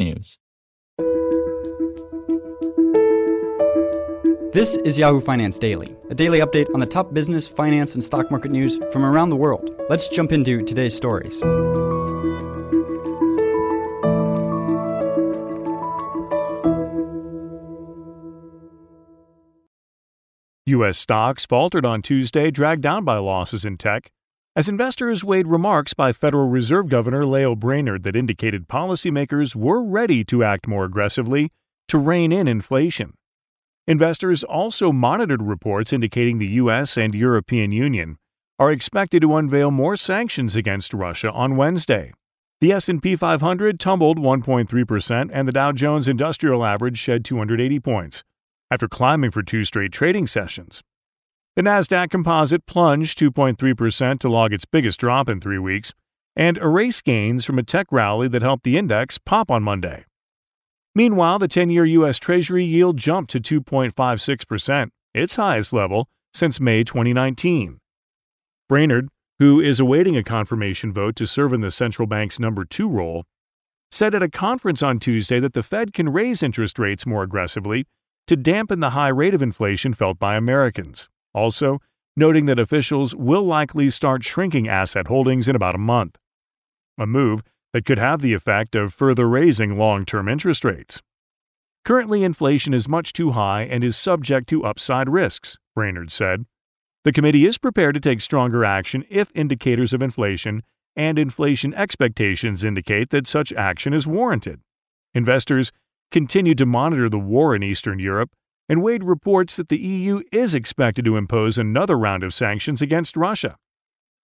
technews. This is Yahoo Finance Daily, a daily update on the top business, finance, and stock market news from around the world. Let's jump into today's stories. U.S. stocks faltered on Tuesday, dragged down by losses in tech, as investors weighed remarks by Federal Reserve Governor Lael Brainard that indicated policymakers were ready to act more aggressively to rein in inflation. Investors also monitored reports indicating the US and European Union are expected to unveil more sanctions against Russia on Wednesday. The S&P 500 tumbled 1.3% and the Dow Jones Industrial Average shed 280 points after climbing for two straight trading sessions. The Nasdaq Composite plunged 2.3% to log its biggest drop in 3 weeks and erase gains from a tech rally that helped the index pop on Monday. Meanwhile, the 10 year U.S. Treasury yield jumped to 2.56%, its highest level since May 2019. Brainard, who is awaiting a confirmation vote to serve in the central bank's number two role, said at a conference on Tuesday that the Fed can raise interest rates more aggressively to dampen the high rate of inflation felt by Americans. Also, noting that officials will likely start shrinking asset holdings in about a month. A move that could have the effect of further raising long term interest rates. Currently, inflation is much too high and is subject to upside risks, Brainard said. The committee is prepared to take stronger action if indicators of inflation and inflation expectations indicate that such action is warranted. Investors continue to monitor the war in Eastern Europe, and weighed reports that the EU is expected to impose another round of sanctions against Russia.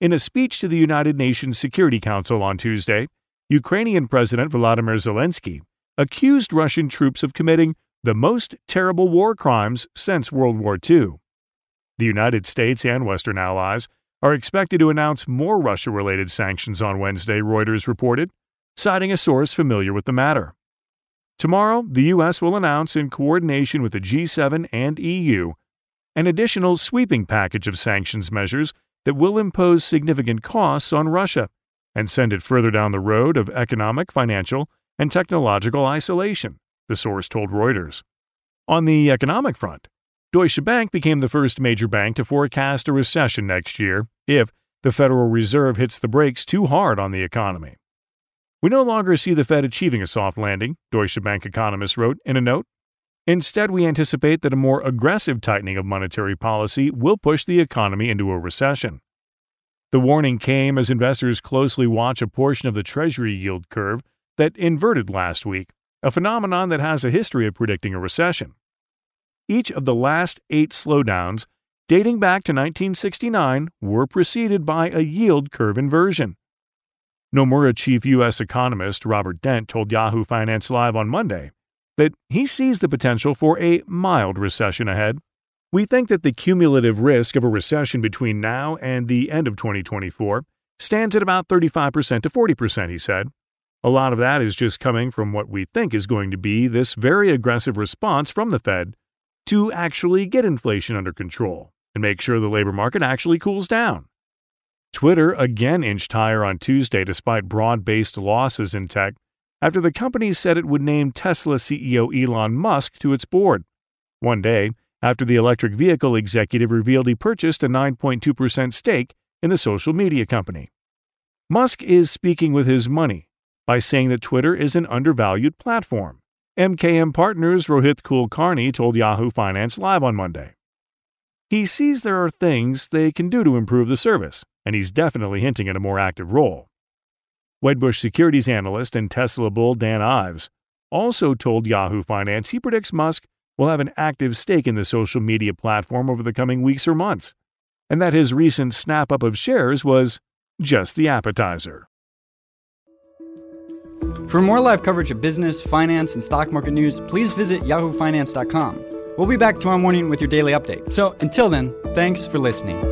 In a speech to the United Nations Security Council on Tuesday, Ukrainian President Volodymyr Zelensky accused Russian troops of committing the most terrible war crimes since World War II. The United States and Western allies are expected to announce more Russia related sanctions on Wednesday, Reuters reported, citing a source familiar with the matter. Tomorrow, the U.S. will announce, in coordination with the G7 and EU, an additional sweeping package of sanctions measures that will impose significant costs on Russia and send it further down the road of economic, financial, and technological isolation, the source told Reuters. On the economic front, Deutsche Bank became the first major bank to forecast a recession next year if the Federal Reserve hits the brakes too hard on the economy. We no longer see the Fed achieving a soft landing, Deutsche Bank economists wrote in a note. Instead, we anticipate that a more aggressive tightening of monetary policy will push the economy into a recession. The warning came as investors closely watch a portion of the Treasury yield curve that inverted last week, a phenomenon that has a history of predicting a recession. Each of the last eight slowdowns, dating back to 1969, were preceded by a yield curve inversion. Nomura chief U.S. economist Robert Dent told Yahoo Finance Live on Monday that he sees the potential for a mild recession ahead. We think that the cumulative risk of a recession between now and the end of 2024 stands at about 35% to 40%, he said. A lot of that is just coming from what we think is going to be this very aggressive response from the Fed to actually get inflation under control and make sure the labor market actually cools down. Twitter again inched higher on Tuesday despite broad based losses in tech after the company said it would name Tesla CEO Elon Musk to its board. One day, after the electric vehicle executive revealed he purchased a 9.2% stake in the social media company. Musk is speaking with his money by saying that Twitter is an undervalued platform. MKM Partners Rohit Kulkarni told Yahoo Finance Live on Monday. He sees there are things they can do to improve the service, and he's definitely hinting at a more active role. Wedbush securities analyst and Tesla bull Dan Ives also told Yahoo Finance he predicts Musk will have an active stake in the social media platform over the coming weeks or months, and that his recent snap up of shares was just the appetizer. For more live coverage of business, finance, and stock market news, please visit yahoofinance.com. We'll be back tomorrow morning with your daily update. So until then, thanks for listening.